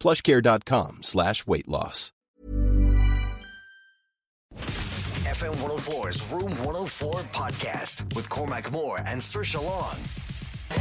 plushcare.com slash weight loss. FM 104's Room 104 podcast with Cormac Moore and Saoirse Long.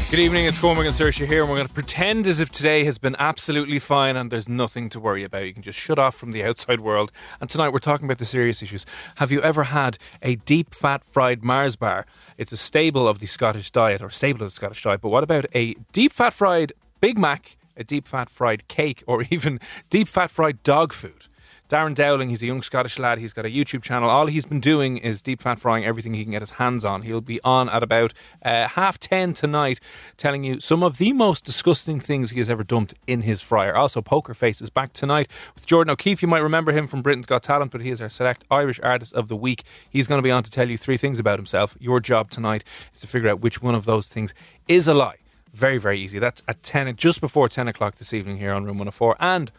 Good evening, it's Cormac and Saoirse here, and we're going to pretend as if today has been absolutely fine and there's nothing to worry about. You can just shut off from the outside world. And tonight we're talking about the serious issues. Have you ever had a deep fat fried Mars bar? It's a staple of the Scottish diet, or staple of the Scottish diet. But what about a deep fat fried Big Mac, a deep fat fried cake, or even deep fat fried dog food? Darren Dowling, he's a young Scottish lad. He's got a YouTube channel. All he's been doing is deep fat frying everything he can get his hands on. He'll be on at about uh, half ten tonight, telling you some of the most disgusting things he has ever dumped in his fryer. Also, Poker Face is back tonight with Jordan O'Keefe. You might remember him from Britain's Got Talent, but he is our select Irish artist of the week. He's going to be on to tell you three things about himself. Your job tonight is to figure out which one of those things is a lie. Very, very easy. That's at 10, just before 10 o'clock this evening here on Room 104. And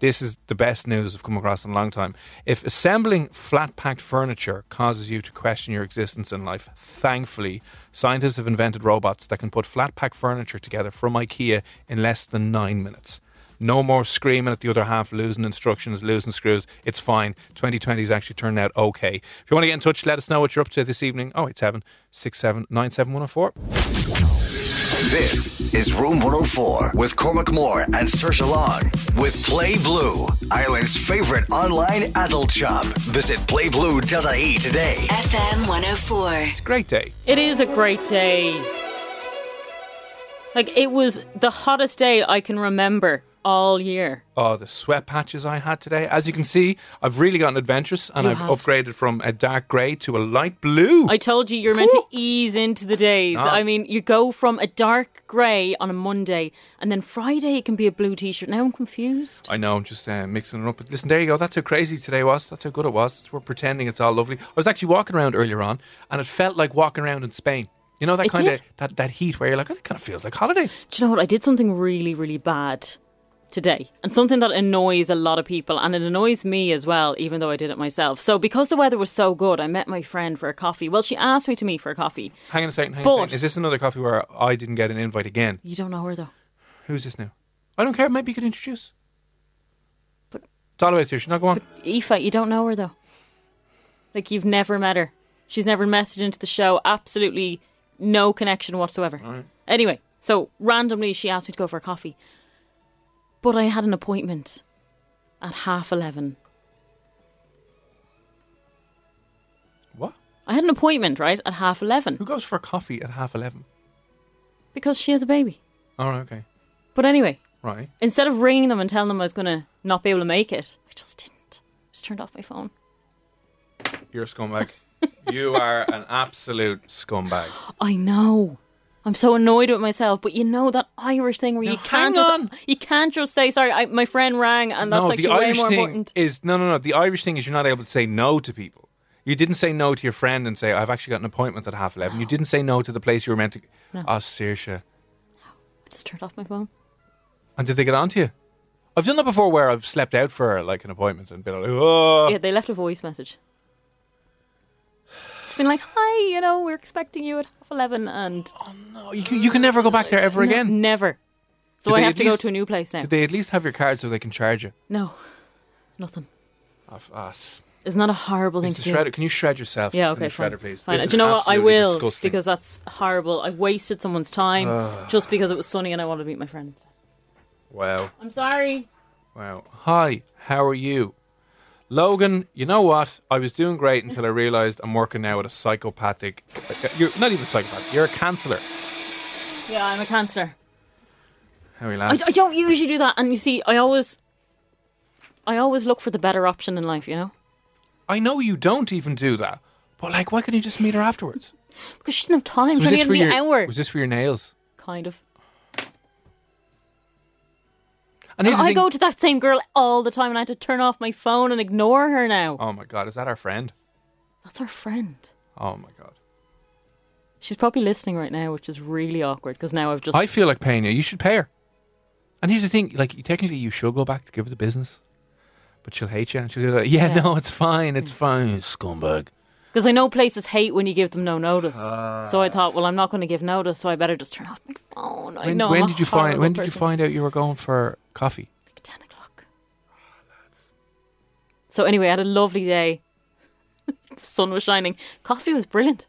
this is the best news I've come across in a long time. If assembling flat packed furniture causes you to question your existence in life, thankfully, scientists have invented robots that can put flat packed furniture together from IKEA in less than nine minutes. No more screaming at the other half, losing instructions, losing screws. It's fine. 2020 has actually turned out okay. If you want to get in touch, let us know what you're up to this evening. 087 67 97104. This is Room 104 with Cormac Moore and Saoirse Long with Play Blue, Ireland's favorite online adult shop. Visit playblue.ie today. FM 104. It's a great day. It is a great day. Like, it was the hottest day I can remember all year. Oh, the sweat patches I had today. As you can see, I've really gotten adventurous and You I've have. upgraded from a dark grey to a light blue. I told you you're meant to ease into the days. Ah. I mean, you go from a dark grey on a Monday, and then Friday it can be a blue t shirt. Now I'm confused. I know, I'm just uh, mixing it up. But listen, there you go. That's how crazy today was. That's how good it was. We're pretending it's all lovely. I was actually walking around earlier on, and it felt like walking around in Spain. You know that kind of that, that heat where you're like, oh, it kind of feels like holidays. Do you know what? I did something really, really bad today, and something that annoys a lot of people, and it annoys me as well, even though I did it myself. So, because the weather was so good, I met my friend for a coffee. Well, she asked me to meet for a coffee. Hang on a second. Hang on a But- second. Is this another coffee where I didn't get an invite again? You don't know her though. Who's this now? I don't care. Maybe you could introduce. But- about here. She's not going. Aoife, you don't know her though. Like you've never met her. She's never messaged into the show. Absolutely no connection whatsoever. Anyway, so randomly she asked me to go for a coffee. But I had an appointment at half eleven. What? I had an appointment, right, at half eleven. Who goes for coffee at half eleven? Because she has a baby. Oh, okay. But anyway, Right. instead of ringing them and telling them I was gonna not be able to make it, I just didn't. Just turned off my phone. You're a scumbag. you are an absolute scumbag. I know. I'm so annoyed with myself, but you know that Irish thing where Now, you can't just on. you can't just say sorry. I, my friend rang, and that's no, actually the Irish way more thing important. is no, no, no. The Irish thing is you're not able to say no to people. You didn't say no to your friend and say I've actually got an appointment at half eleven. You didn't say no to the place you were meant to. No. Oh, Saoirse. Just turned off my phone. And did they get on to you? I've done that before where I've slept out for like an appointment and been like, oh. Yeah, they left a voice message. It's been like, "Hi, you know, we're expecting you at half eleven, and Oh No, you can, you can never go back there ever No, again. never. So Did I they have at to go least- to a new place now. Did they at least have your card so they can charge you? No, nothing. Oh, ah, s- Isn't that a horrible thing Mr. to do? Shredder, can you shred yourself? Yeah, in okay, the fine. shredder, please. Fine. This Do is you know what? I absolutely will disgusting. because that's horrible. I wasted someone's time just because it was sunny and I wanted to meet my friends. wow, I'm sorry. wow. Hi, how are you? Logan, you know what? I was doing great until I realised I'm working now with a psychopathic. You're not even psychopathic. You're a canceller. Yeah, I'm a cancer. How are you I. I don't usually do that, and you see, I always, I always look for the better option in life. You know, I know you don't even do that, but like, why couldn't you just meet her afterwards? because she didn't have time. So She only had the your hour, was this for your nails? kind of. And I go to that same girl all the time, and I had to turn off my phone and ignore her now. Oh my god, is that our friend? That's our friend. Oh my god. She's probably listening right now, which is really awkward because now I've just. I feel like paying you. You should pay her. And here's the thing: like, you- technically, you should go back to give her the business, but she'll hate you, and she'll be like, "Yeah, Yeah. no, it's fine, it's mm. fine, you scumbag." Because I know places hate when you give them no notice. so I ah. thought, well, I'm not going to give notice, so I better just turn off my phone. I When, know. when I'm a did you find? horrible When did you person. find out you were going for coffee? Like 10 o'clock. So anyway, I had a lovely day. the sun was shining. Coffee was brilliant.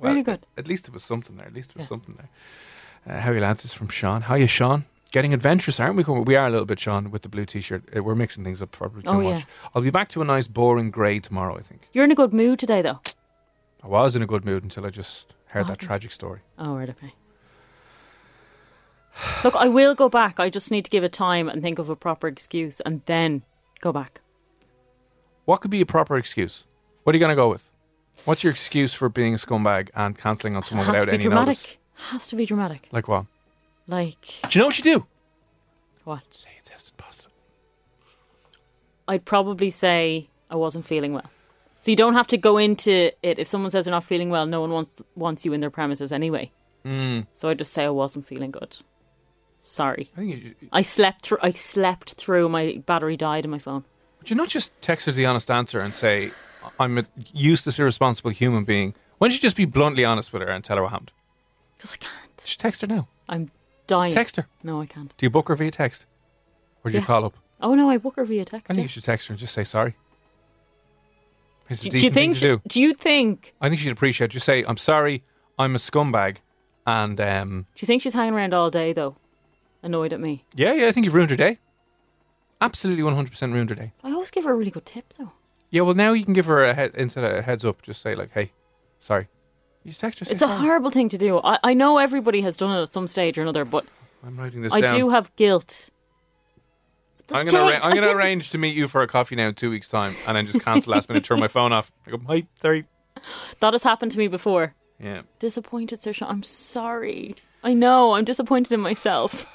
Really good. At least it was something there. At least it was Yeah. something there. Uh, how you lads? Is from Sean. How are you, Sean? Getting adventurous, aren't we? We are a little bit, Sean, with the blue t-shirt. Uh, We're mixing things up probably too Oh, much. yeah. I'll be back to a nice, boring grey tomorrow. I think. You're in a good mood today, though. I was in a good mood until I just heard What that happened? tragic story. Oh, right, okay. Look, I will go back. I just need to give it time and think of a proper excuse and then go back. What could be a proper excuse? What are you going to go with? What's your excuse for being a scumbag and cancelling on someone has without to be any dramatic. notice? Has to be dramatic. Like what? Like, Do you know what you do? what? Say you tested positive. I'd probably say I wasn't feeling well. So you don't have to go into it. If someone says they're not feeling well, no one wants wants you in their premises anyway. Mm. So I just say I wasn't feeling good. Sorry. I think you, I slept through. I slept through. My battery died in my phone. would you not just text her the honest answer and say, "I'm a useless, irresponsible human being"? Why don't you just be bluntly honest with her and tell her what happened? Because I can't. Just text her now. I'm dying. Text her. No, I can't. Do you book her via text, or do you call up? Oh no, I book her via text. I think yeah. you should text her and just say sorry. It's Do, do you think? She, do. do you think? I think she'd appreciate. it. Just say, "I'm sorry. I'm a scumbag," and um, Do you think she's hanging around all day though, annoyed at me? yeah, yeah. I think you've ruined her day. Absolutely, one hundred percent ruined her day. I always give her a really good tip though. Yeah, well, now you can give her a head, instead of a heads up. Just say like, "Hey, sorry." You just text her. say It's a sorry. horrible thing to do. I, I know everybody has done it at some stage or another, but I'm writing this I down. do have guilt. I'm gonna arra- I'm gonna didn't- arrange to meet you for a coffee now in two weeks' time, and then just cancel last minute, turn my phone off. I go, "Hi, sorry." That has happened to me before. Yeah. Disappointed, Sir Sean. I'm sorry. I know. I'm disappointed in myself.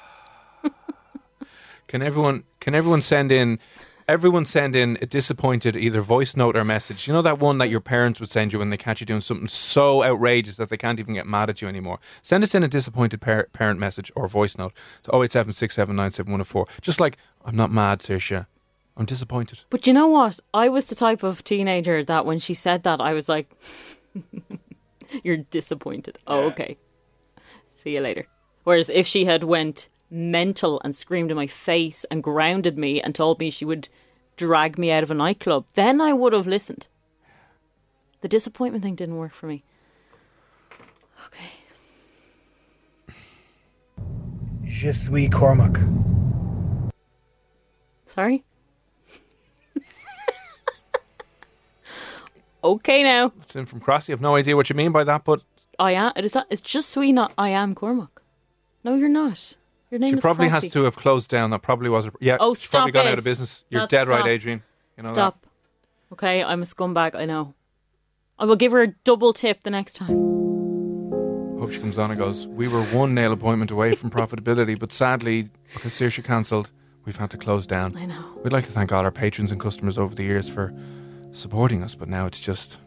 Can everyone can everyone send in everyone send in a disappointed either voice note or message? You know that one that your parents would send you when they catch you doing something so outrageous that they can't even get mad at you anymore. Send us in a disappointed par- parent message or voice note to 08767971004. Just like I'm not mad, Saoirse. I'm disappointed. But you know what? I was the type of teenager that when she said that, I was like, "You're disappointed." Oh, okay. See you later. Whereas if she had went mental and screamed in my face and grounded me and told me she would drag me out of a nightclub, then I would have listened. The disappointment thing didn't work for me. Okay. Je suis Cormac. Sorry. okay now. It's in from Crossy. I have no idea what you mean by that, but I am. It is that. It's just sweet. Not. I am Cormac. No, you're not. Your name she is probably has to have closed down. That probably was. Her, yeah, Oh, she's probably stop gone out of business. You're dead right. Adrian. You know that? Stop. Okay, I'm a scumbag. I know. I will give her a double tip the next time. Hope she comes on and goes, We were one nail appointment away from profitability, but sadly, because Saoirse cancelled, we've had to close down. I know. We'd like to thank all our patrons and customers over the years for supporting us, but now it's just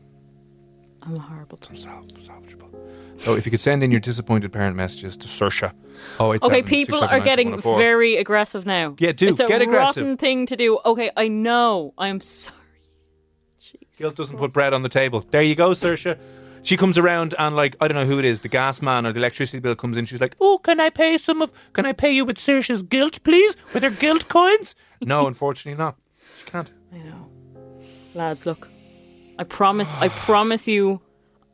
I'm a horrible. salvageable. So if you could send in your disappointed parent messages to Saoirse. Oh, it's Okay, people are getting very aggressive now. Yeah, do. It's a Get aggressive. rotten thing to do. Okay, I know. I'm sorry. Guilt doesn't put bread on the table. There you go, Saoirse. She comes around and like I don't know who it is, the gas man or the electricity bill comes in. She's like, "Oh, can I pay some of? Can I pay you with Saoirse's guilt, please, with her guilt coins?" No, unfortunately not. She can't. I know. Lads, look. I promise. I promise you.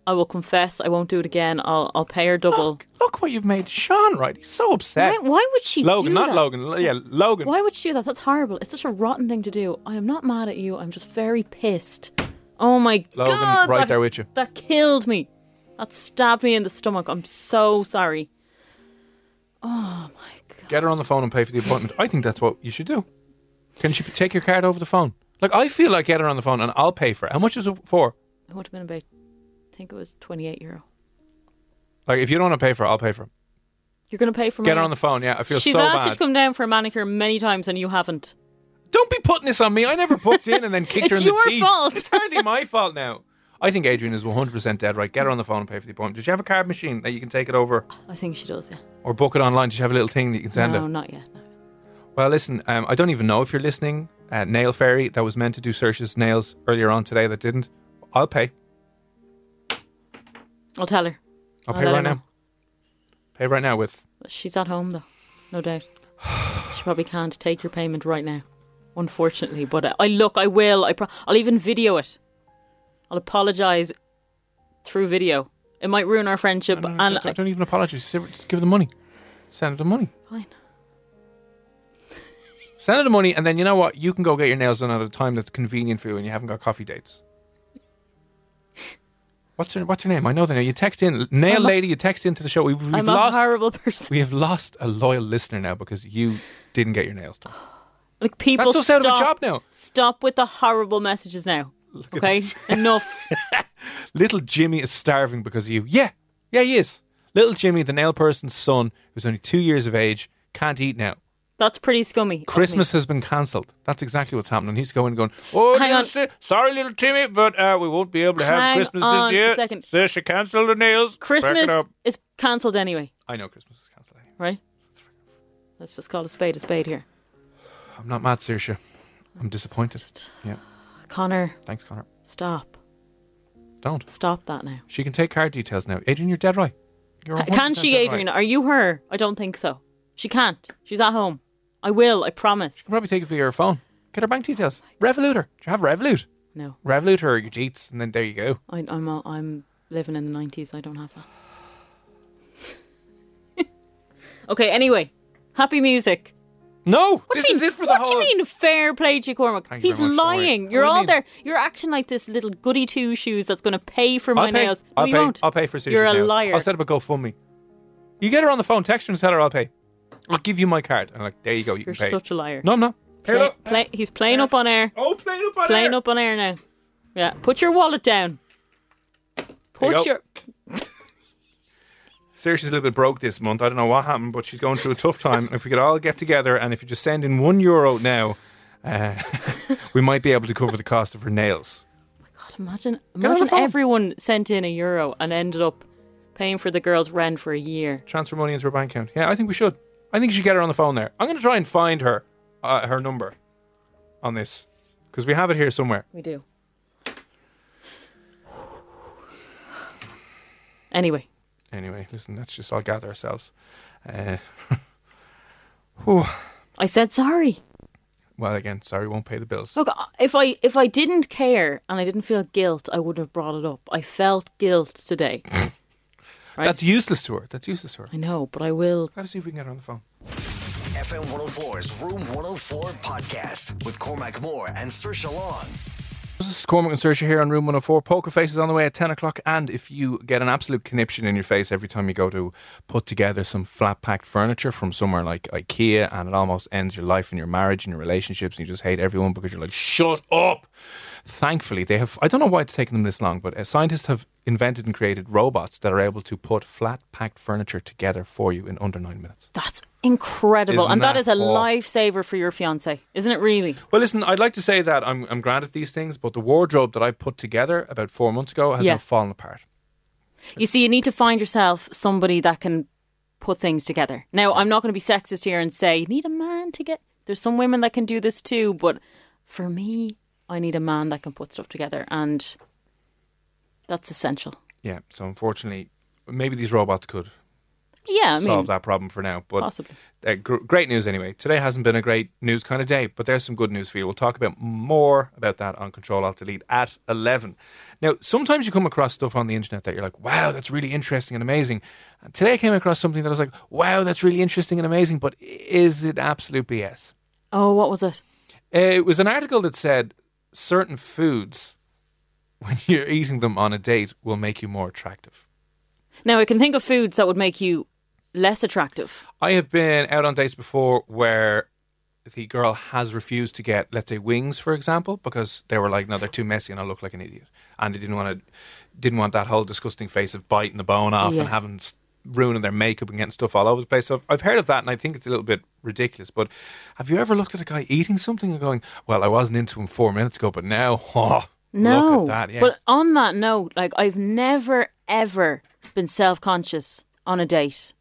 I will confess. I won't do it again. I'll I'll pay her double. Look, look what you've made Sean right. He's so upset. Why, why would she Logan, do not that? Logan. Yeah, Logan. Why would she do that? That's horrible. It's such a rotten thing to do. I am not mad at you. I'm just very pissed. Oh my Logan, god! right that, there with you. That killed me. That stabbed me in the stomach. I'm so sorry. Oh my god! Get her on the phone and pay for the appointment. I think that's what you should do. Can she take your card over the phone? Like I feel like get her on the phone and I'll pay for it. How much is it for? It would have been about. I think it was 28 euro. Like if you don't want to pay for it, I'll pay for it. You're going to pay for me. Get her on the phone. Yeah, I feel She's so asked bad. you to come down for a manicure many times and you haven't. Don't be putting this on me. I never booked in and then kicked her It's in the your teeth. fault. It's hardly my fault now. I think Adrian is 100% dead right. Get her on the phone and pay for the appointment. Does she have a card machine that you can take it over I think she does, yeah. or book it online? Does she have a little thing that you can send her? no, it? not yet. No. Well, listen, um, I don't even know if you're listening. Uh, Nail Fairy, that was meant to do Saoirse's nails earlier on today that didn't. I'll pay. I'll tell her. I'll I'll pay right now. Pay right now with. She's at home though, no doubt. she probably can't take your payment right now, unfortunately. But uh, I look, I will. I pro- I'll even video it. I'll apologise through video. It might ruin our friendship, No, no, and don't, don't even apologize. Just just give her the money. Send her the money. fine. Send her the money, and then you know what? You can go get your nails done at a time that's convenient for you, and you haven't got coffee dates. What's her What's her name? I know the name. You text in nail I'm lady. You text into the show. We've, we've I'm lost. a horrible person. we have lost a loyal listener now because you didn't get your nails done. Like people, That's us out stop, of a job now. Stop with the horrible messages now. Okay, enough. Little Jimmy is starving because of you. Yeah, yeah, he is. Little Jimmy, the nail person's son, who's only two years of age, can't eat now. That's pretty scummy. Christmas has been cancelled. That's exactly what's happening. He's going going. Oh, Hang on. si- sorry, little Timmy, but uh, we won't be able to have Hang Christmas on this a year. second. So she cancelled the nails. Back it Christmas up. is cancelled anyway, I know Christmas is cancelled. right? Let's just call a spade a spade here. I'm not mad, Saoirse. I'm disappointed. Yeah, Connor, thanks, Connor. stop. Don't. Stop that now. She can take card details now. Adrian, you're dead right. You're Can 100% she, dead Adrian? Right. Are you her? I don't think so. She can't. She's at home. I will. I promise. You can probably take it via your phone. Get her bank details. Revolut her. Do you have Revolut? No, Revolut her or your Jeets, and then there you go. I, I'm living in the nineties. I don't have that. okay. Anyway, happy music. No, What this do you is mean- it for the what whole. do you mean fair play to you, Cormac? Thank He's much, lying. What You're you all mean? there. You're acting like this little goody two shoes that's going to pay for my I'll pay. nails. I'll you pay. won't. I'll pay for Saoirse's You're a nails. liar. I'll set up a GoFundMe. You get her on the phone, text her and tell her I'll pay. I'll give you my card. And like, there you go. You You're can pay. such a liar. no, I'm not. Pay Play, up. play, he's playing up on air. Oh, playing up on air Playing air. up on air now. Yeah. Put your wallet down. There you Put go. your. Saoirse's a little bit broke this month. I don't know what happened, but she's going through a tough time. if we could all get together and if you just send in one euro now, uh, we might be able to cover the cost of her nails. God, imagine, on the imagine phone. everyone sent in a euro and ended up paying for the girl's rent for a year. Transfer money into her bank account. Yeah, I think we should. I think you should get her on the phone there. I'm going to try and find her, uh, her number on this because we have it here somewhere. We do. Anyway, Anyway, listen, let's just all gather ourselves. Uh, whew. I said sorry. well, again, sorry, won't pay the bills. Look, if I if I didn't care and I didn't feel guilt, I wouldn't have brought it up. I felt guilt today. right? That's useless to her. That's useless to her. I know, but I will. Gotta see if we can get her on the phone. FM 104's Room 104 podcast with Cormac Moore and Saoirse Long. This is Cormac and Saoirse here on Room 104. Poker Face is on the way at 10 o'clock. And if you get an absolute conniption in your face every time you go to put together some flat packed furniture from somewhere like IKEA and it almost ends your life and your marriage and your relationships and you just hate everyone because you're like, shut up. Thankfully, they have, I don't know why it's taken them this long, but uh, scientists have invented and created robots that are able to put flat packed furniture together for you in under nine minutes. That's incredible, Isn't and that that is a lifesaver for your fiance, isn't it? Really? Well, listen, I'd like to say that I'm, I'm grand at these things, but the wardrobe that I put together about four months ago has Yeah. now fallen apart. You see, you need to find yourself somebody that can put things together. Now, I'm not going to be sexist here and say you need a man to get. There's some women that can do this too, but for me, I need a man that can put stuff together, and that's essential. Yeah, so unfortunately, maybe these robots could. Yeah, I mean- solve that problem for now. But Possibly. uh, gr- great news anyway. Today hasn't been a great news kind of day, but there's some good news for you. We'll talk about more about that on Control Alt Delete at 11. Now, sometimes you come across stuff on the internet that you're like, wow, that's really interesting and amazing. And today I came across something that I was like, wow, that's really interesting and amazing, but is it absolute BS? Oh, what was it? Uh, It was an article that said certain foods, when you're eating them on a date, will make you more attractive. Now I can think of foods that would make you less attractive. I have been out on dates before where the girl has refused to get, let's say, wings, for example, because they were like, no, they're too messy and I look like an idiot, and they didn't want to, didn't want that whole disgusting face of biting the bone off Yeah. and having ruining their makeup and getting stuff all over the place. So I've heard of that, and I think it's a little bit ridiculous. But have you ever looked at a guy eating something and going, "Well, I wasn't into him four minutes ago, but now, oh, No, look at that." Yeah. but on that note, like I've never ever been self conscious on a date.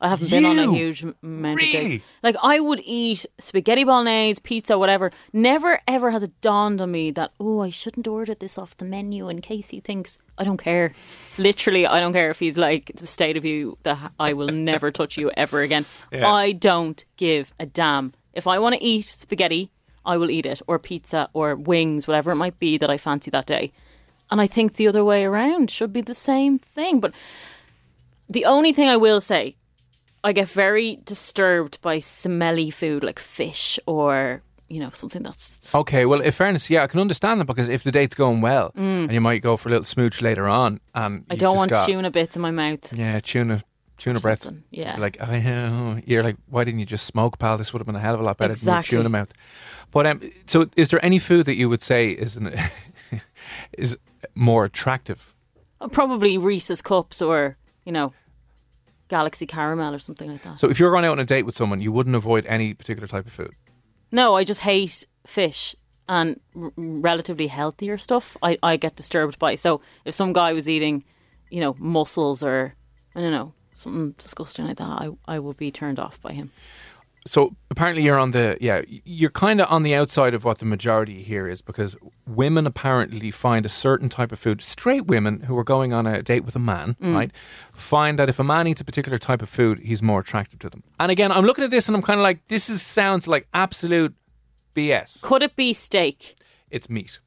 I haven't been on a huge amount of dates. Like I would eat spaghetti bolognese, pizza, whatever. Never ever has it dawned on me that oh, I shouldn't order this off the menu in case he thinks I don't care. Literally, I don't care if he's like the state of you that I will never touch you ever again. Yeah. I don't give a damn. If I want to eat spaghetti, I will eat it, or pizza, or wings, whatever it might be that I fancy that day. And I think the other way around should be the same thing. But the only thing I will say, I get very disturbed by smelly food like fish or, you know, something that's. Okay, well, in fairness, yeah, I can understand that because if the date's going well and you might go for a little smooch later on, and Mm. I don't want got, tuna bits in my mouth. Yeah, tuna, tuna breath. something, yeah. You're like, oh, yeah, you're like, why didn't you just smoke, pal? This would have been a hell of a lot better Exactly. than your tuna mouth. But um, so, is there any food that you would say is an, is more attractive? Uh, Probably Reese's Cups or, you know, Galaxy Caramel or something like that. So, if you're going out on a date with someone, you wouldn't avoid any particular type of food. No, I just hate fish and r- relatively healthier stuff. I, I get disturbed by. So if some guy was eating, you know, mussels or I don't know something disgusting like that, I I would be turned off by him. So apparently you're on the yeah you're kind of on the outside of what the majority here is because women apparently find a certain type of food straight women who are going on a date with a man mm. right find that if a man eats a particular type of food he's more attractive to them. And again I'm looking at this and I'm kind of like this is sounds like absolute BS Could it be steak? it's meat.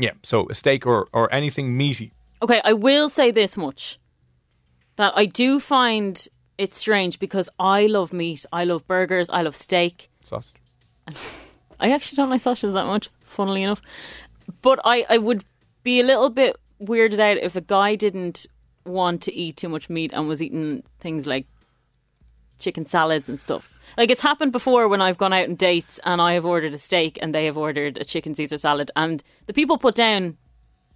Yeah so a steak or or anything meaty. Okay, I will say this much that I do find it strange because I love meat. I love burgers. I love steak. sausage I actually don't like sausages that much, funnily enough. But I, I would be a little bit weirded out if a guy didn't want to eat too much meat and was eating things like chicken salads and stuff. Like it's happened before when I've gone out on dates and I have ordered a steak and they have ordered a chicken Caesar salad and the people put down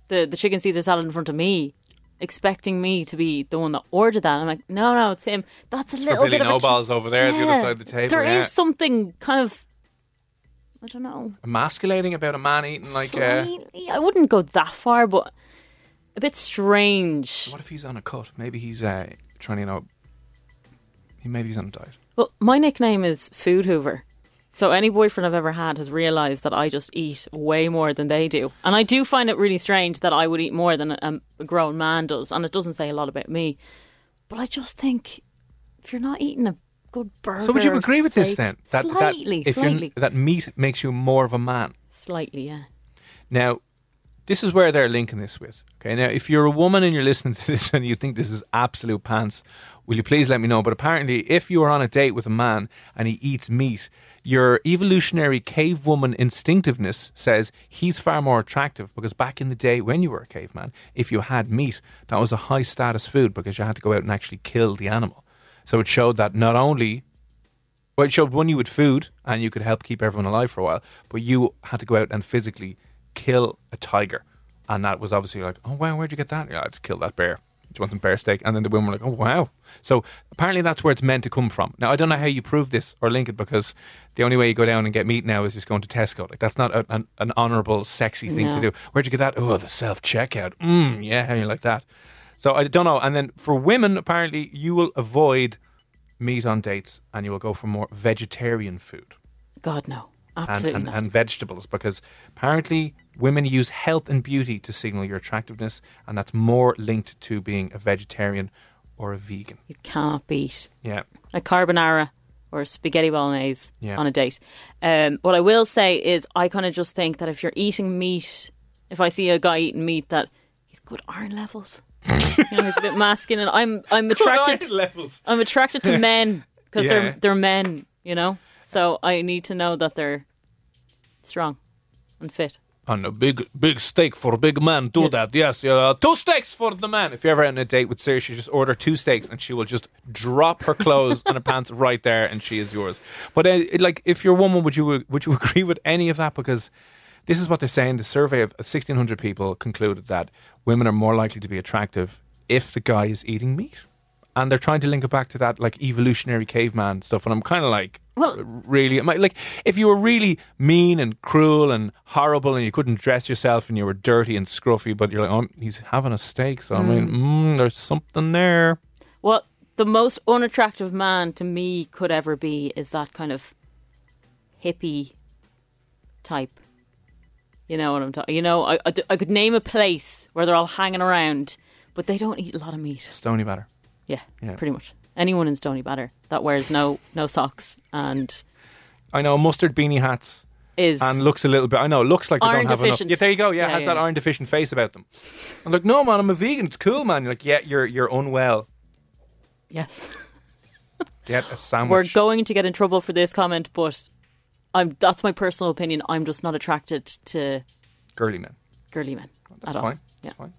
the, the chicken Caesar salad in front of me. Expecting me to be the one that ordered that, I'm like, no, no, it's him. That's a little Billy bit of ch- over there at the other side of the table There is yeah. something kind of, I don't know, emasculating about a man eating like uh, I wouldn't go that far, but a bit strange. What if he's on a cut? Maybe he's uh, trying to, you know, he maybe he's on a diet. Well, my nickname is Food Hoover. So any boyfriend I've ever had has realised that I just eat way more than they do. And I do find it really strange that I would eat more than a, a grown man does. And it doesn't say a lot about me. But I just think if you're not eating a good burger. So would you agree with this then? That slightly, that slightly. that meat makes you more of a man. Slightly, yeah. Now, this is where they're linking this with. Okay, now if you're a woman and you're listening to this and you think this is absolute pants, will you please let me know? But apparently, if you are on a date with a man and he eats meat, your evolutionary cave woman instinctiveness says he's far more attractive because back in the day when you were a caveman, if you had meat, that was a high status food because you had to go out and actually kill the animal. So it showed that not only well, it showed one you had food and you could help keep everyone alive for a while, but you had to go out and physically kill a tiger, and that was obviously like, oh wow, where'd you get that? Yeah, I just killed that bear. Do you want some bear steak? And then the women were like, oh wow. So apparently that's where it's meant to come from. Now I don't know how you prove this or link it because the only way you go down and get meat now is just going to Tesco. Like that's not a, an, an honourable, sexy thing to do. Where'd you get that? Oh, the self checkout. Mm, yeah, how you like that? So I don't know. And then for women, apparently you will avoid meat on dates and you will go for more vegetarian food God, no. And, Absolutely and, and vegetables because apparently women use health and beauty to signal your attractiveness and that's more linked to being a vegetarian or a vegan. You cannot beat Yeah. a carbonara or a spaghetti bolognese Yeah. on a date. Um, what I will say is, I kind of just think that if you're eating meat, if I see a guy eating meat, that he's good iron levels. you know, he's a bit masculine. I'm I'm attracted. levels. I'm attracted to men because Yeah. they're they're men. You know, so I need to know that they're strong and fit. And a big, big steak for a big man. Do Yes. that, yes. Yeah, two steaks for the man. If you're ever on a date with Saoirse, she just order two steaks, and she will just drop her clothes and her pants right there, and she is yours. But uh, like, if you're a woman, would you would you agree with any of that? Because this is what they're saying. The survey of 1,600 people concluded that women are more likely to be attractive if the guy is eating meat, and they're trying to link it back to that like evolutionary caveman stuff. And I'm kind of like, Well- really, I- like if you were really mean and cruel and horrible, and you couldn't dress yourself, and you were dirty and scruffy, but you're like, oh, he's having a steak, so I mean, mm, there's something there. What the most unattractive man to me could ever be is that kind of hippie type. You know what I'm talking. You know, I could name a place where they're all hanging around, but they don't eat a lot of meat. Stoneybatter. Yeah, Yeah. pretty much. Anyone in Stoneybatter that wears no no socks and I know mustard beanie hats is and looks a little bit. I know looks like they don't have deficient. enough. Yeah, there you go. Yeah, Yeah, has yeah. that iron deficient face about them. I'm like, no, man, I'm a vegan. It's cool, man. You're like, yeah, you're you're unwell. yes. Get a sandwich. We're going to get in trouble for this comment, but I'm that's my personal opinion. I'm just not attracted to girly men. girly men That's at all. fine. Yeah. That's fine.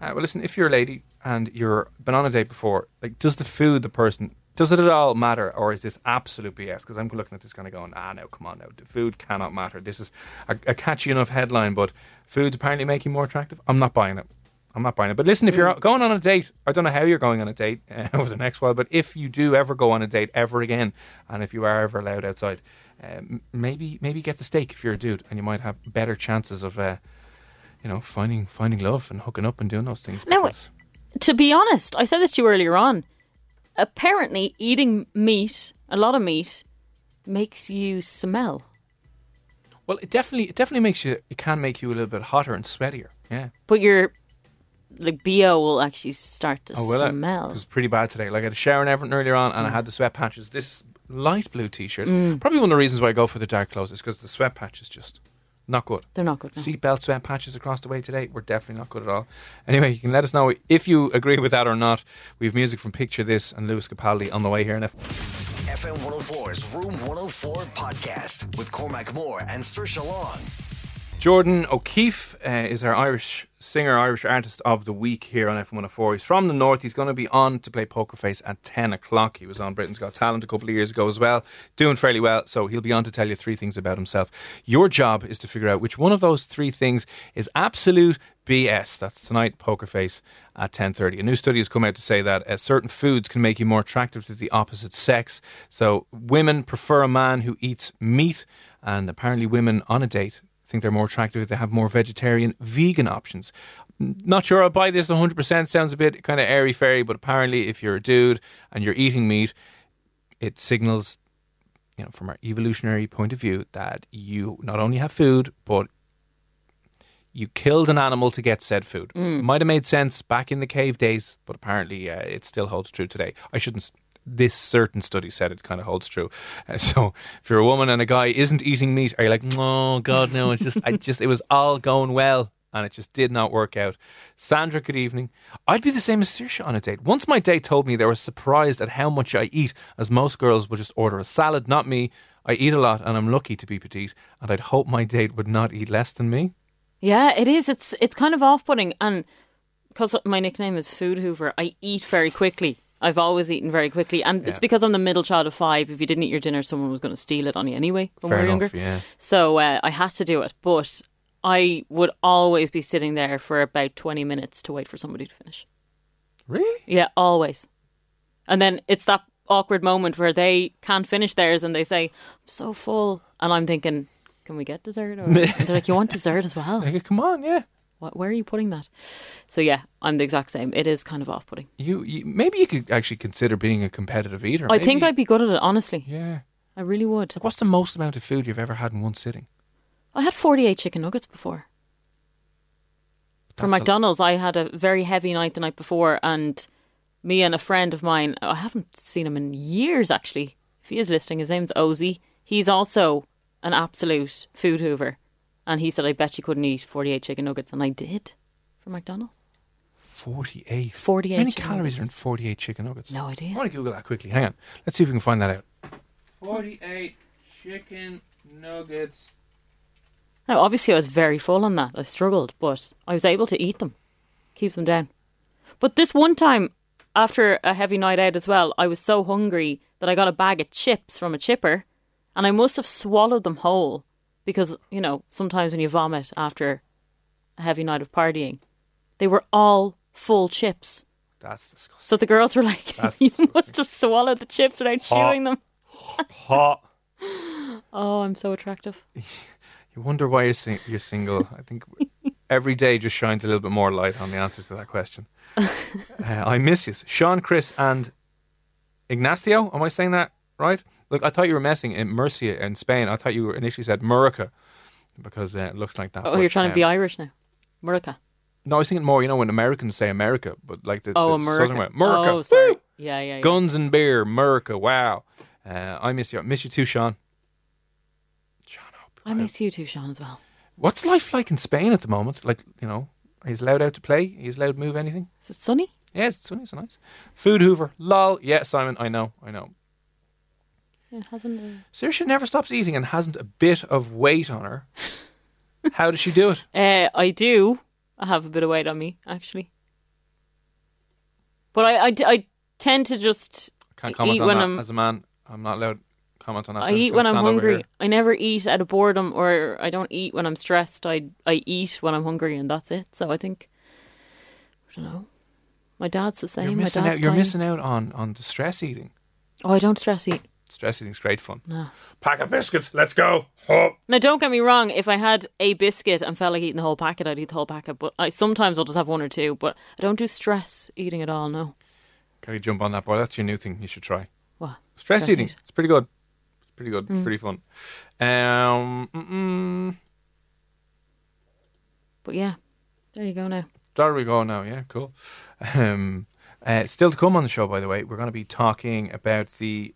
Uh, well, listen, if you're a lady and you're been on a date before, like, does the food, the person, does it at all matter, or is this absolute BS? Because I'm looking at this kind of going, ah, no, come on, now, the food cannot matter. This is a, a catchy enough headline, but foods apparently make you more attractive. I'm not buying it. I'm not buying it. But listen, if Mm. you're going on a date, I don't know how you're going on a date uh, over the next while, but if you do ever go on a date ever again, and if you are ever allowed outside, um, maybe maybe get the steak if you're a dude, and you might have better chances of. Uh, you know, finding finding love and hooking up and doing those things. Because- To be honest, I said this to you earlier on. Apparently, eating meat, a lot of meat, makes you smell. well, it definitely it definitely makes you. It can make you a little bit hotter and sweatier. Yeah. But your like bo will actually start to Oh, will smell. It was pretty bad today. Like I had a shower and everything earlier on, and I had the sweat patches. This light blue t-shirt. Mm. Probably one of the reasons why I go for the dark clothes is because the sweat patches just not good. They're not good. No. Seatbelt sweat patches across the way today were definitely not good at all. Anyway, you can let us know if you agree with that or not. We have music from Picture This and Lewis Capaldi on the way here. And if FM 104's Room 104 podcast with Cormac Moore and Saoirse Long. Jordan O'Keefe uh, is our Irish singer, Irish artist of the week here on FM104. He's from the north. He's going to be on to play Poker Face at 10 o'clock. He was on Britain's Got Talent a couple of years ago as well, doing fairly well. So he'll be on to tell you three things about himself. Your job is to figure out which one of those three things is absolute BS. That's tonight, Poker Face at 10.30. A new study has come out to say that uh, certain foods can make you more attractive to the opposite sex. So women prefer a man who eats meat, and apparently women on a date think they're more attractive if they have more vegetarian, vegan options. Not sure I'll buy this 100%. Sounds a bit kind of airy fairy, but apparently, if you're a dude and you're eating meat, it signals, you know, from our evolutionary point of view, that you not only have food, but you killed an animal to get said food. Might have made sense back in the cave days, but apparently uh, it still holds true today. I shouldn't. This certain study said it kind of holds true. Uh, so if you're a woman and a guy isn't eating meat, are you like, oh God, no? It's just, I just, it was all going well, and it just did not work out. Sandra, good evening. I'd be the same as Saoirse on a date. Once my date told me they were surprised at how much I eat, as most girls will just order a salad, not me. I eat a lot, and I'm lucky to be petite, and I'd hope my date would not eat less than me. Yeah, it is. It's it's kind of off putting, and because my nickname is Food Hoover, I eat very quickly. I've always eaten very quickly, and it's because I'm the middle child of five. If you didn't eat your dinner, someone was going to steal it on you anyway when Fair we were enough, younger. yeah. So uh, I had to do it, but I would always be sitting there for about twenty minutes to wait for somebody to finish. Really? Yeah, always. And then it's that awkward moment where they can't finish theirs and they say, I'm so full. And I'm thinking, can we get dessert? Or and they're like, you want dessert as well? Like, come on, yeah. What, where are you putting that? So yeah, I'm the exact same. It is kind of off putting. You, you maybe you could actually consider being a competitive eater. I think I'd be good at it, honestly. Yeah. I really would. Like, what's the most amount of food you've ever had in one sitting? I had 48 chicken nuggets before. From That's a- McDonald's, I had a very heavy night the night before and me and a friend of mine, I haven't seen him in years actually. If he is listening, his name's Ozzy. He's also an absolute food hoover. And he said, I bet you couldn't eat 48 chicken nuggets. And I did for McDonald's. 48. 48 How many chicken calories nuggets. are in 48 chicken nuggets? No idea. I want to Google that quickly. Hang on. Let's see if we can find that out. 48 chicken nuggets. Now, obviously, I was very full on that. I struggled, but I was able to eat them, keep them down. But this one time, after a heavy night out as well, I was so hungry that I got a bag of chips from a chipper, and I must have swallowed them whole because, you know, sometimes when you vomit after a heavy night of partying, they were all full chips. That's disgusting. So the girls were like, That's You disgusting. must have swallowed the chips without chewing them. Hot. Oh, I'm so attractive. You wonder why you're, sing- you're single. I think every day just shines a little bit more light on the answers to that question. uh, I miss you. Sean, Chris, and Ignacio. Am I saying that right? Look, I thought you were messing in Murcia in Spain. I thought you were initially said Murica because uh, it looks like that. Oh, But, you're trying to be um, Irish now. Murica. No, I was thinking more, you know, when Americans say America, but like the, Oh, the America. southern way. America. Oh, sorry. Woo! Yeah, yeah, yeah. Guns and beer, America. Wow. Uh, I miss you. I Miss you too, Sean. Sean, hope. I miss you too, Sean, as well. What's life like in Spain at the moment? Like, you know, he's allowed out to play? He's allowed to move anything? Is it sunny? Yeah, it's sunny, it's nice. Food Hoover. Lol. Yeah, Simon, I know, I know. It hasn't. uh, Saoirse never stops eating and hasn't a bit of weight on her. How does she do it? Uh, I do. I have a bit of weight on me, actually. But I, I, I tend to just Can't eat comment on when that I'm. as a man. I'm not allowed to comment on that. I so eat when I'm hungry. I never eat out of boredom, or I don't eat when I'm stressed. I I eat when I'm hungry, and that's it. So I think I don't know. My dad's the same. You're My missing dad's out. You're missing out on on the stress eating. Oh, I don't stress eat. Stress eating's great fun. No. Pack of biscuits. Let's go. Hop. Now, don't get me wrong. If I had a biscuit and felt like eating the whole packet, I'd eat the whole packet. But I sometimes I'll just have one or two. But I don't do stress eating at all. No. Can you jump on that boy? That's your new thing. You should try. What? Stress, Stress eating. eat. It's pretty good. It's pretty good. Mm. It's pretty fun. Um, mm-mm. But yeah, there you go now. there we go now. Yeah, cool. Um, uh, still to come on the show, by the way, we're going to be talking about the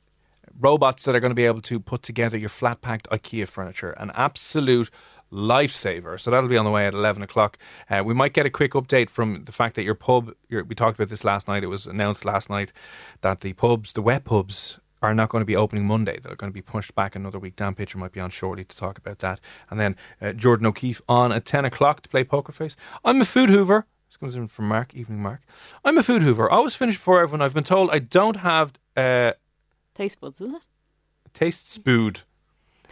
robots that are going to be able to put together your flat packed IKEA furniture. An absolute lifesaver. So that'll be on the way at 11 o'clock. Uh, we might get a quick update from the fact that your pub, your, we talked about this last night, it was announced last night that the pubs, the wet pubs, are not going to be opening Monday. They're going to be pushed back another week. Dan Pitcher might be on shortly to talk about that. And then uh, Jordan O'Keefe on at 10 o'clock to play Poker Face. I'm a food hoover. This comes in from Mark, evening Mark. I'm a food hoover. I always finish before everyone. I've been told I don't have uh, Taste buds, is it? taste spood.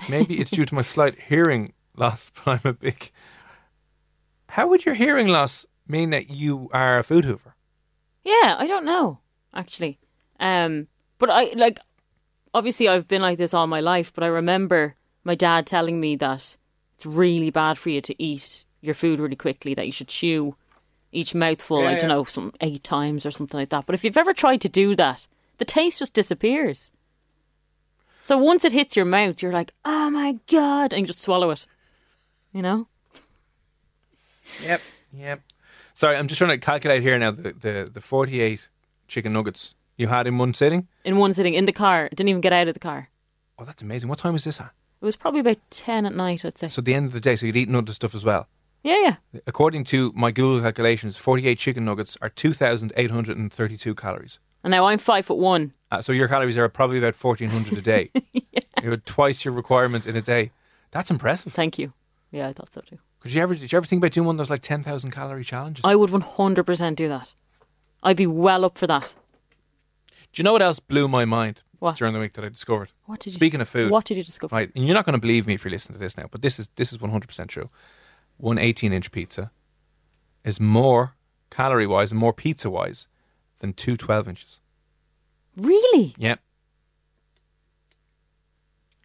Maybe it's due to my slight hearing loss, but I'm a big. How would your hearing loss mean that you are a food hoover? Yeah, I don't know actually. Um, but I like obviously I've been like this all my life, but I remember my dad telling me that it's really bad for you to eat your food really quickly. That you should chew each mouthful. Yeah, I don't yeah. know, some eight times or something like that. But if you've ever tried to do that, the taste just disappears. So once it hits your mouth, you're like, "Oh my god!" and you just swallow it. You know? Yep. Yep. Sorry, I'm just trying to calculate here now the, the, the 48 chicken nuggets you had in one sitting. In one sitting in the car, didn't even get out of the car. Oh, that's amazing. What time was this at? It was probably about ten at night, I'd say. So, at the end of the day, so you'd eaten other stuff as well. yeah, yeah. According to my Google calculations, 48 chicken nuggets are 2,832 calories. And now I'm five foot one. Uh, so your calories are probably about 1,400 a day. You're twice your requirement in a day. That's impressive. Thank you. Yeah, I thought so too. Could you ever did you ever think about doing one of those like ten thousand calorie challenges? I would 100% do that. I'd be well up for that. Do you know what else blew my mind What? during the week that I discovered? What did you, Speaking of food, What did you discover? right? And you're not going to believe me if you're listening to this now, but this is this is one hundred percent true. One 18 inch pizza is more calorie wise and more pizza wise than two 12 inches. Really? Yep.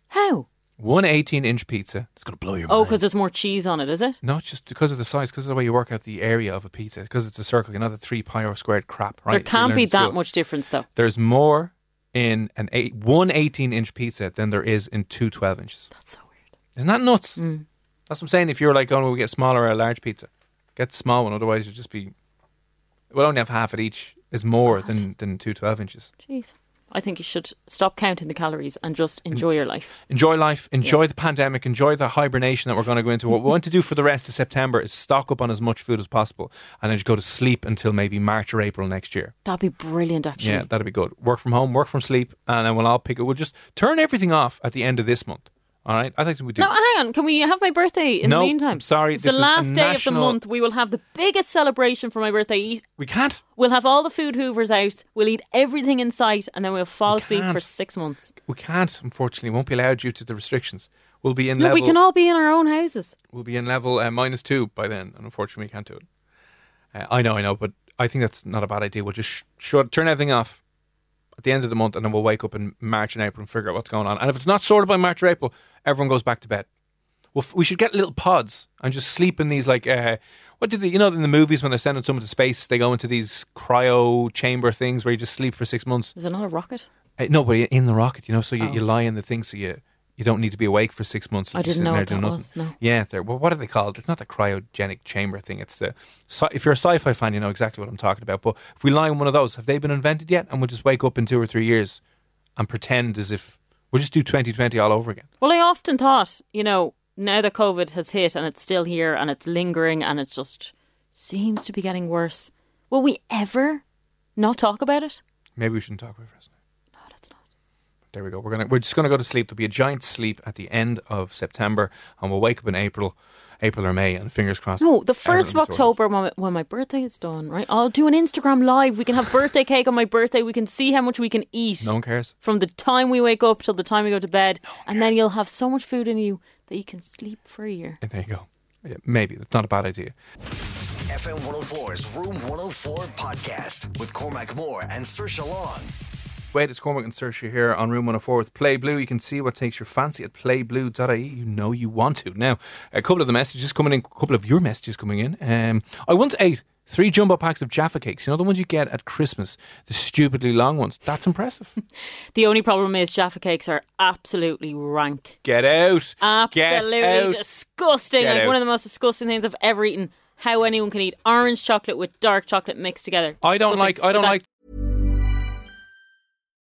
How? One 18 inch pizza. It's going to blow your mind. Oh, because there's more cheese on it, is it? Not just because of the size, because of the way you work out the area of a pizza, because it's a circle, you know, the three pi r squared crap, right? There can't be that much difference, though. There's more in an eight, one 18 inch pizza than there is in two 12 inches. That's so weird. Isn't that nuts? Mm. That's what I'm saying. If you're like, oh, we'll get smaller or a large pizza, get the small one. Otherwise, you'll just be. We'll only have half at each is more than, than two 12 inches. Jeez. I think you should stop counting the calories and just enjoy your life. Enjoy life, enjoy the pandemic, enjoy the hibernation that we're going to go into. What we want to do for the rest of September is stock up on as much food as possible and then just go to sleep until maybe March or April next year. That'd be brilliant, actually. Yeah, that'd be good. Work from home, work from sleep, and then we'll all pick it. We'll just turn everything off at the end of this month. All right? I think we do. No, hang on. Can we have my birthday in No, the meantime? I'm sorry, It's the last day of the month. We will have the biggest celebration for my birthday. Eat- we can't. We'll have all the food hoovers out. We'll eat everything in sight, and then we'll fall asleep can't. for six months. We can't, unfortunately. We won't be allowed due to the restrictions. We'll be in No, level. we can all be in our own houses. we'll be in level uh, minus two by then, and unfortunately, we can't do it. Uh, I know, I know, but I think that's not a bad idea. We'll just sh- shut, turn everything off at the end of the month, and then we'll wake up in March and April and figure out what's going on. And if it's not sorted by March or April, everyone goes back to bed. Well, f- we should get little pods and just sleep in these like uh, what do they? You know, in the movies when they're sending someone to space, they go into these cryo chamber things where you just sleep for six months. Is it not a rocket? Uh, no, but in the rocket, you know, so you, Oh. you lie in the thing, so you you don't need to be awake for six months. I didn't know what that was, no. Yeah, they're, well, what are they called? It's not the cryogenic chamber thing. It's the sci- if you're a sci-fi fan, you know exactly what I'm talking about. But if we lie in one of those, have they been invented yet? And we'll just wake up in two or three years and pretend as if we'll just do 2020 all over again. Well, I often thought, you know, now that COVID has hit and it's still here and it's lingering and it just seems to be getting worse, will we ever not talk about it? Maybe we shouldn't talk about it first. No, let's not. There we go. We're gonna we're just gonna go to sleep. There'll be a giant sleep at the end of September, and we'll wake up in April, April or May, and fingers crossed. No, the first of. October when my, when my birthday is done, right? I'll do an Instagram live. We can have birthday cake on my birthday. We can see how much we can eat. No one cares. From the time we wake up till the time we go to bed, and then you'll have so much food in you that you can sleep for a year. Yeah, there you go. Yeah, maybe that's not a bad idea. FM 104's Room 104 podcast with Cormac Moore and Saoirse Long. Wait, it's Cormac and Saoirse here on Room 104 with Play Blue. You can see what takes your fancy at playblue.ie. You know you want to. Now, a couple of the messages coming in, a couple of your messages coming in. Um, I once ate three jumbo packs of Jaffa cakes. You know, the ones you get at Christmas, the stupidly long ones. That's impressive. The only problem is Jaffa cakes are absolutely rank. Get out. Absolutely Get out. disgusting. Get like out. one of the most disgusting things I've ever eaten. How anyone can eat orange chocolate with dark chocolate mixed together. I don't like, I don't like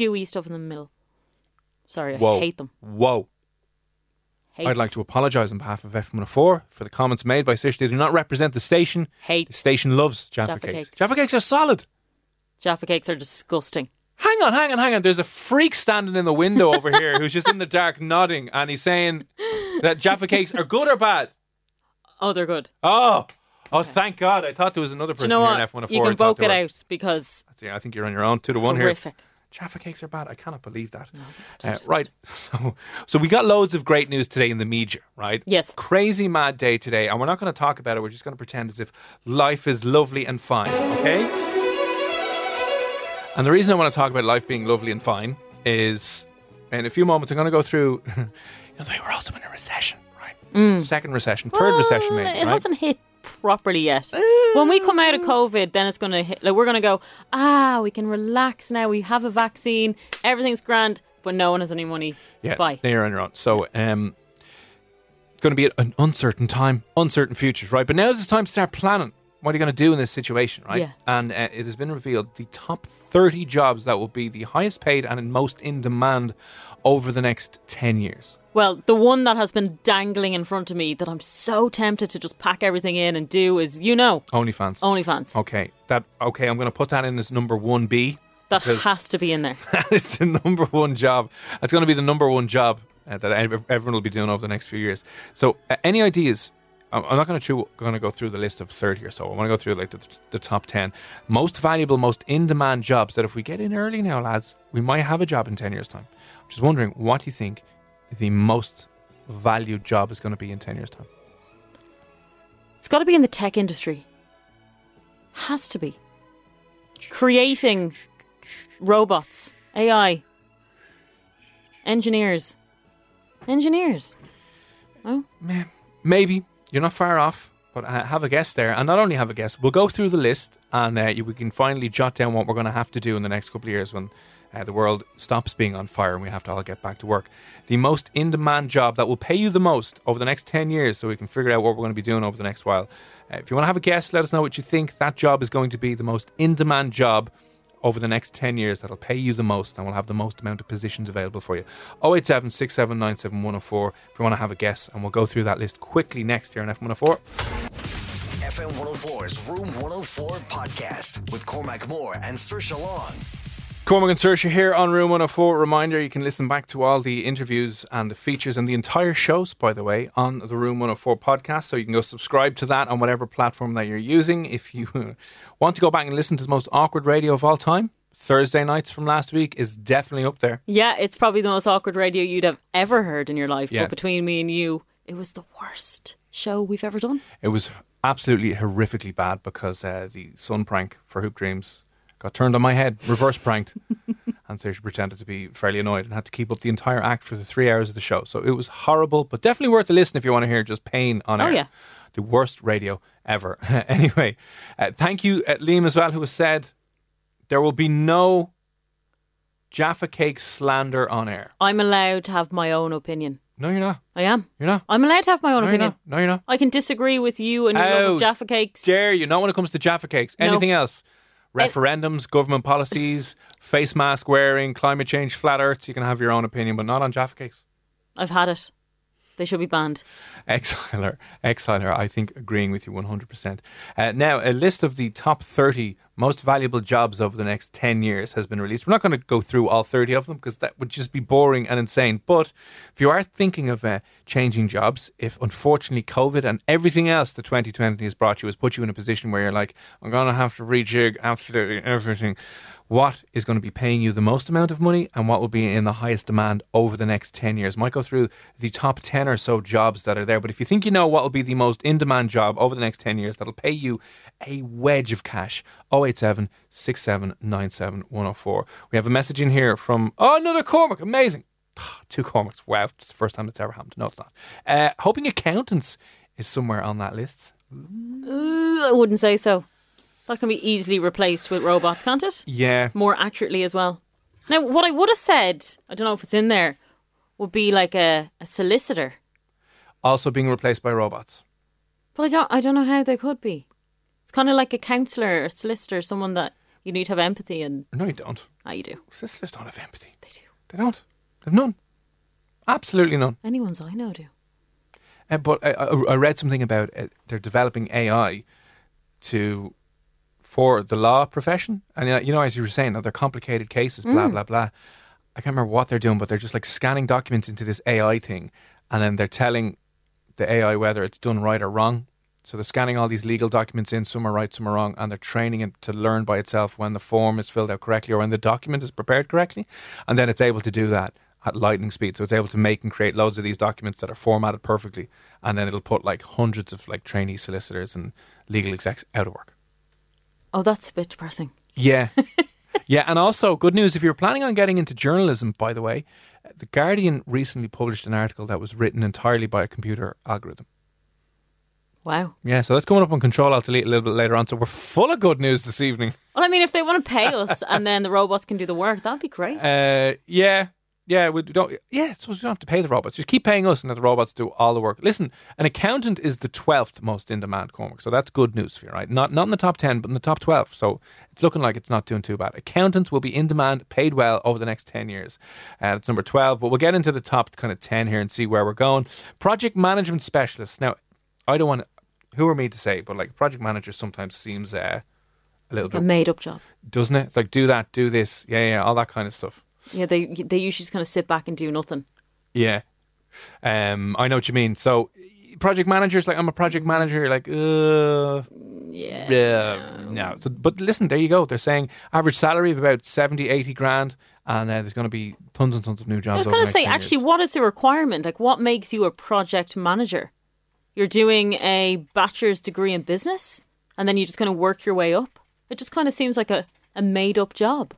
gooey stuff in the middle. Sorry, I hate them. Whoa. Hate I'd like to apologise on behalf of F104 for the comments made by Sish. They do not represent the station. Hate The station loves Jaffa, Jaffa cakes. cakes. Jaffa cakes are solid. Jaffa cakes are disgusting. Hang on, hang on, hang on. There's a freak standing in the window over here who's just in the dark nodding and he's saying that Jaffa cakes are good or bad. Oh, they're good. Oh, oh, thank God. I thought there was another person you know here in what? F104. You can vote it out because Yeah, I think you're on your own. Two to one horrific. here. Jaffa cakes are bad. I cannot believe that. Uh, right. So, so we got loads of great news today in the media, right? Yes. Crazy mad day today, and we're not going to talk about it. We're just going to pretend as if life is lovely and fine, okay? And the reason I want to talk about life being lovely and fine is, in a few moments, I'm going to go through. You know, we're also in a recession, right? Second recession, third recession, maybe. It right? hasn't hit properly yet. when we come out of COVID, then it's going to hit. Like we're going to go. Ah, we can relax now. We have a vaccine. Everything's grand, but no one has any money. Yeah, Bye. you're on your own. So, um, it's going to be an uncertain time, uncertain futures, right? But now it's time to start planning. What are you going to do in this situation, right? Yeah. And uh, it has been revealed the top 30 jobs that will be the highest paid and most in demand over the next 10 years. Well, the one that has been dangling in front of me that I'm so tempted to just pack everything in and do is, you know, OnlyFans. OnlyFans. Okay, that okay. I'm going to put that in as number one B. That has to be in there. that is the number one job. That's going to be the number one job uh, that everyone will be doing over the next few years. So, uh, any ideas? I'm I'm not going to going to go through the list of 30 or so. I want to go through like the, the top 10 most valuable, most in demand jobs that if we get in early now, lads, we might have a job in 10 years' time. Just wondering, what do you think the most valued job is going to be in 10 years' time? It's got to be in the tech industry. Has to be. Creating robots, AI, engineers. Engineers. Oh, Maybe you're not far off, but I have a guess there, and not only have a guess, we'll go through the list, and uh, we can finally jot down what we're going to have to do in the next couple of years when uh, the world stops being on fire and we have to all get back to work. The most in-demand job that will pay you the most over the next ten years, so we can figure out what we're going to be doing over the next while. Uh, if you want to have a guess, let us know what you think that job is going to be the most in-demand job over the next 10 years that'll pay you the most and will have the most amount of positions available for you. 087 6797 104 if you want to have a guess, and we'll go through that list quickly next here on F104. FM 104's Room 104 podcast with Cormac Moore and Saoirse Long. Cormac and Saoirse here on Room 104. Reminder you can listen back to all the interviews and the features and the entire shows, by the way, on the Room 104 podcast. So you can go subscribe to that on whatever platform that you're using. If you want to go back and listen to the most awkward radio of all time, Thursday nights from last week is definitely up there. yeah, it's probably the most awkward radio you'd have ever heard in your life. Yeah. But between me and you, it was the worst show we've ever done. It was absolutely horrifically bad because uh, the sun prank for Hoop Dreams got turned on my head, reverse pranked. and so she pretended to be fairly annoyed and had to keep up the entire act for the three hours of the show. So it was horrible, but definitely worth a listen if you want to hear just pain on Oh, air. yeah. The worst radio ever. anyway, uh, thank you, uh, Liam, as well, who has said there will be no Jaffa Cake slander on air. I'm allowed to have my own opinion. No, you're not. I am. You're not. I'm allowed to have my own No, you're opinion. No, you're not. I can disagree with you and your love How of Jaffa cakes. dare you? Not when it comes to Jaffa cakes. No. Anything else? Referendums, government policies, face mask wearing, climate change, flat earths. You can have your own opinion, but not on Jaffa cakes. I've had it. They should be banned. Exiler, Exiler, I think agreeing with you 100%. Uh, now, a list of the top 30 most valuable jobs over the next 10 years has been released. We're not going to go through all 30 of them because that would just be boring and insane. But if you are thinking of uh, changing jobs, if unfortunately COVID and everything else that 2020 has brought you has put you in a position where you're like, I'm going to have to rejig absolutely everything. What is going to be paying you the most amount of money and what will be in the highest demand over the next 10 years? Might go through the top 10 or so jobs that are there. But if you think you know what will be the most in demand job over the next 10 years that'll pay you a wedge of cash, 087 6797 104. We have a message in here from, oh, another Cormac. Amazing. Two Cormacs. Wow. It's the first time it's ever happened. No, it's not. Uh, hoping accountants is somewhere on that list. Ooh, I wouldn't say so. That can be easily replaced with robots, can't it? Yeah. More accurately as well. Now, what I would have said, I don't know if it's in there, would be like a, a solicitor. Also being replaced by robots. But I don't, I don't know how they could be. It's kind of like a counsellor or solicitor, someone that you need to have empathy and. No, you don't. Ah, you do. Solicitors don't have empathy. They do. They don't. They've none. Absolutely none. Anyone's I know do. Uh, but I, I, I read something about uh, they're developing AI to for the law profession, and uh, you know, as you were saying, they're complicated cases, blah Mm. blah blah. I can't remember what they're doing, but they're just like scanning documents into this AI thing, and then they're telling the AI whether it's done right or wrong. So they're scanning all these legal documents in, some are right, some are wrong, and they're training it to learn by itself when the form is filled out correctly or when the document is prepared correctly, and then it's able to do that at lightning speed. So it's able to make and create loads of these documents that are formatted perfectly, and then it'll put like hundreds of like trainee solicitors and legal execs out of work. Oh, that's a bit depressing. Yeah. yeah, and also good news if you're planning on getting into journalism, by the way, The Guardian recently published an article that was written entirely by a computer algorithm. Wow. Yeah, so that's coming up on Control Alt Delete a little bit later on. So we're full of good news this evening. Well, I mean, if they want to pay us and then the robots can do the work, that'd be great. Uh, yeah, yeah, we don't. Yeah, so we don't have to pay the robots. Just keep paying us, and let the robots do all the work. Listen, an accountant is the twelfth most in demand, Cormac. So that's good news for you, right? Not not in the top ten, but in the top twelve. So it's looking like it's not doing too bad. Accountants will be in demand, paid well over the next ten years. Uh, it's number twelve, but we'll get into the top kind of ten here and see where we're going. Project management specialists. Now, I don't want. Who are me to say? But like project manager sometimes seems uh, a little bit a made up job. doesn't it? It's like do that, do this, yeah, yeah, all that kind of stuff. Yeah, they they usually just kind of sit back and do nothing. Yeah. Um, I know what you mean. So, project managers, like I'm a project manager, like, uh, Yeah. yeah, no. So, but listen, there you go. They're saying average salary of about 70, 80 grand, and uh, there's going to be tons and tons of new jobs. I was going to say, actually, years. what is the requirement? Like, what makes you a project manager? You're doing a bachelor's degree in business, and then you just kind of work your way up. It just kind of seems like a, a made up job.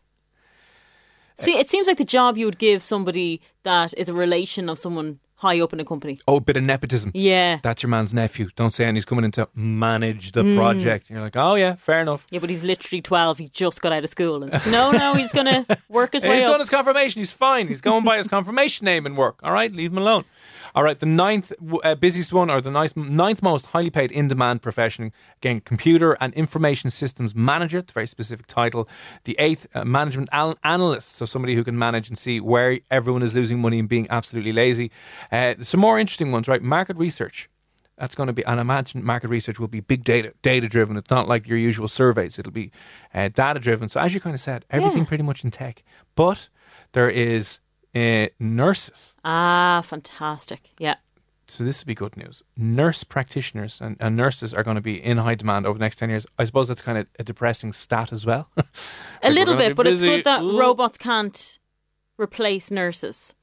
See, it seems like the job you would give somebody that is a relation of someone high up in a company. Oh, a bit of nepotism. Yeah. That's your man's nephew. Don't say, and he's coming in to manage the Mm. project. You're like, oh yeah, fair enough. Yeah, but he's literally 12. He just got out of school. And like, no, no, he's going to work his way he's up. done his confirmation. He's fine. He's going by his confirmation name and work. All right, leave him alone. All right, the ninth uh, busiest one, or the ninth, ninth most highly paid in demand profession, again, computer and information systems manager. It's a very specific title. The eighth, uh, management al- analyst. So somebody who can manage and see where everyone is losing money and being absolutely lazy. Uh, some more interesting ones, right? Market research. That's going to be, and I imagine market research will be big data, data driven. It's not like your usual surveys. It'll be uh, data driven. So as you kind of said, everything pretty much in tech. But there is uh, nurses. Ah, fantastic. Yeah. So this would be good news. Nurse practitioners and, and nurses are going to be in high demand over the next ten years. I suppose that's kind of a depressing stat as well. A little bit, but it's good that Ooh. robots can't replace nurses.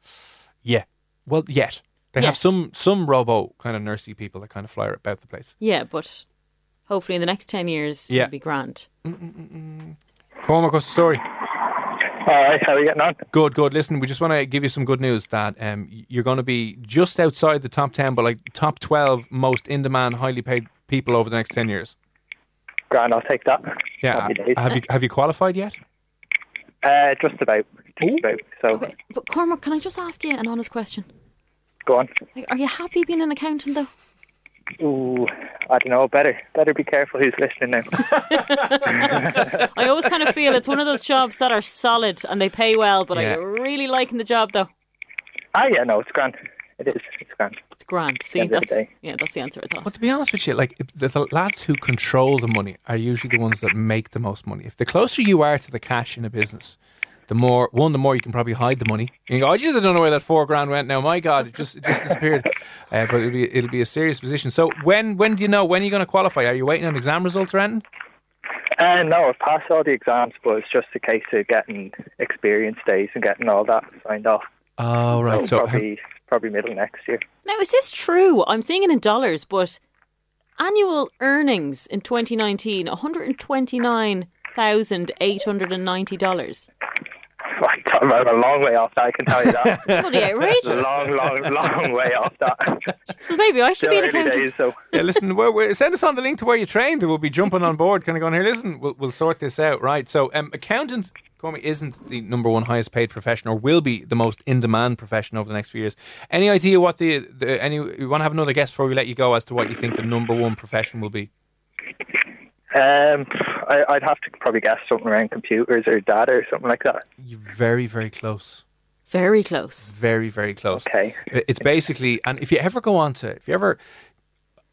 Yeah. Well, yet they Yeah. have some some robo kind of nursey people that kind of fly about the place. Yeah, but hopefully in the next 10 years, Yeah. it'll be grand. Cormac, what's the story? All right, how are you getting on? Good, good. Listen, we just want to give you some good news that um, you're going to be just outside the top 10, but like top 12 most in demand, highly paid people over the next 10 years. Grand, I'll take that. Yeah. Have you, have you qualified yet? Uh, just about. Just about. So, Okay, But Cormac, can I just ask you an honest question? go on. Like, are you happy being an accountant though? Ooh, I don't know. Better, better be careful who's listening now. I always kind of feel it's one of those jobs that are solid and they pay well, but Yeah. I'm really liking the job though. ah, yeah, no, it's grand. It is. It's grand. It's grand. See, End the that's yeah, that's the answer I thought. Well, to be honest with you, like the, the lads who control the money are usually the ones that make the most money. If the closer you are to the cash in a business, the more one, the more you can probably hide the money. You go, I just don't know where that four grand went. Now, my God, it just it just disappeared. Uh, but it'll be it'll be a serious position. So when when do you know when are you going to qualify? Are you waiting on exam results or anything? Uh, no, I've passed all the exams, but it's just a case of getting experience days and getting all that signed off. Oh right. So probably, probably middle next year. Now, is this true? I'm seeing it in dollars, but annual earnings in 2019, 129,890 dollars. I'm a long way off that, I can tell you that. Bloody outrageous. a long, long, long way off that. So maybe I should Still be an early accountant. days, so yeah, listen, we're, we're, send us on the link to where you trained. We'll be jumping on board, kind of going here. Listen, we'll, we'll sort this out, right? So, um, accountant, Cormac, isn't the number one highest paid profession, or will be the most in demand profession over the next few years. Any idea what the, the any? You want to have another guess before we let you go as to what you think the number one profession will be? Um, I, I'd have to probably guess something around computers or data or something like that. You're very, very close. Very close. Very, very close. Okay. It's basically, and if you ever go on to, if you ever,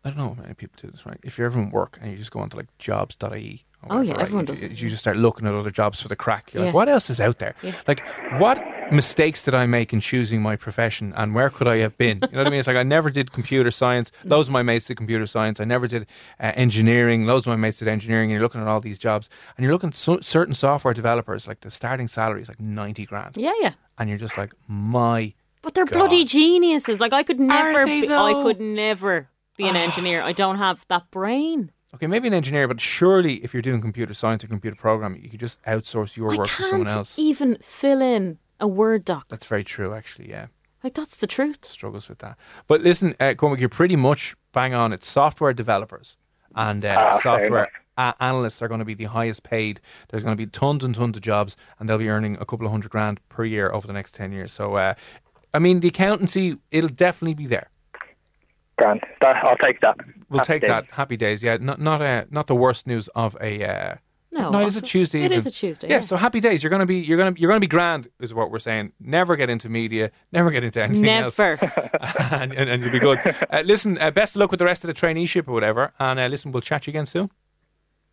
I don't know how many people do this, right? If you're ever in work and you just go on to like jobs.ie. Oh, yeah, everyone you, does You just start looking at other jobs for the crack. You're Yeah. like, what else is out there? Yeah. Like, what mistakes did I make in choosing my profession and where could I have been? You know what I mean? It's like I never did computer science. Mm. Loads of my mates did computer science. I never did uh, engineering. Loads of my mates did engineering. And you're looking at all these jobs and you're looking at so, certain software developers, like the starting salary is like 90 grand. Yeah, yeah. And you're just like, my But they're God. bloody geniuses. Like I could never be, I could never be an engineer. I don't have that brain. Okay, maybe an engineer, but surely if you're doing computer science or computer programming, you could just outsource your I work to someone else. even fill in a Word doc. That's very true, actually. Yeah, Like that's the truth. struggles with that. But listen, uh, Cormac, you're pretty much bang on. It's software developers and uh, Ah, software a- analysts are going to be the highest paid. There's going to be tons and tons of jobs, and they'll be earning a couple of hundred grand per year over the next ten years. So, uh, I mean, the accountancy it'll definitely be there. Grand. That, I'll take that. We'll Happy take days. that. Happy days. Yeah, not not uh, not the worst news of a. Uh, No, no, it is a Tuesday. it even. is a Tuesday, Yeah, yeah. so happy days. You're gonna be you're gonna you're gonna be grand is what we're saying. Never get into media. Never get into anything else. Never. and, and, and you'll be good. Uh, listen, uh, best of luck with the rest of the traineeship or whatever. And uh, listen, we'll chat you again soon.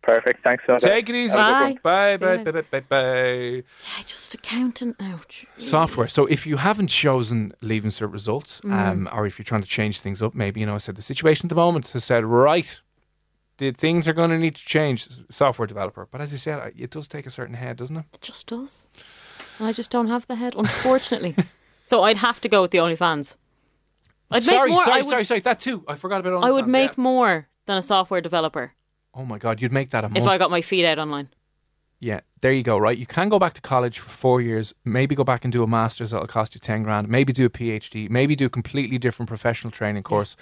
Perfect. Thanks so much. Take it easy. Have a. Bye. Bye. Bye. Bye. Bye. Bye. Yeah, just accountant now. Software. So if you haven't chosen leaving cert results, Mm. um, or if you're trying to change things up, maybe you know I said the situation at the moment has said right. The things are going to need to change. Software developer, but as you said, it does take a certain head, doesn't it? It just does. And I just don't have the head, unfortunately. so I'd have to go with the OnlyFans. I'd sorry, make more. sorry, I would, sorry, sorry. That too. I forgot about. I would make yeah. more than a software developer Oh my god, you'd make that a month. if I got my feet out online. Yeah, there you go. Right, you can go back to college for four years. Maybe go back and do a master's that'll cost you ten grand. Maybe do a PhD. Maybe do a completely different professional training course.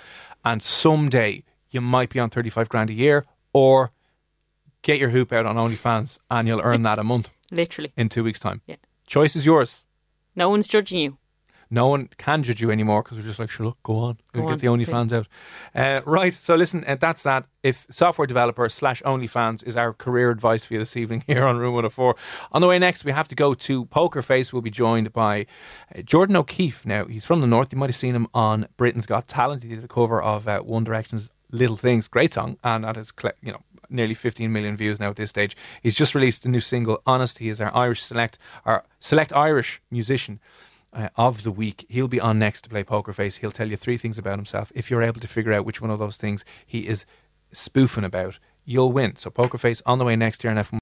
And someday you might be on thirty five grand a year, or get your hoop out on OnlyFans and you'll earn that a month Literally. in two weeks' time. Yeah. Choice is yours. No one's judging you. No one can judge you anymore because we're just like, sure, look, go on, Go We'll on, get the OnlyFans out. Uh, right, so listen, uh, that's that. If software developer slash OnlyFans is our career advice for you this evening here on Room 104. On the way next, we have to go to Poker Face. We'll be joined by uh, Jordan O'Keefe. Now, he's from the North. You might have seen him on Britain's Got Talent. He did a cover of uh, One Direction's Little Things. Great song, and that has, you know, nearly 15 million views now at this stage. He's just released a new single, Honest. He is our Irish select, our select Irish musician uh, of the week. He'll be on next to play Poker Face. He'll tell you three things about himself. If you're able to figure out which one of those things he is spoofing about, you'll win. So Poker Face on the way next year on FM.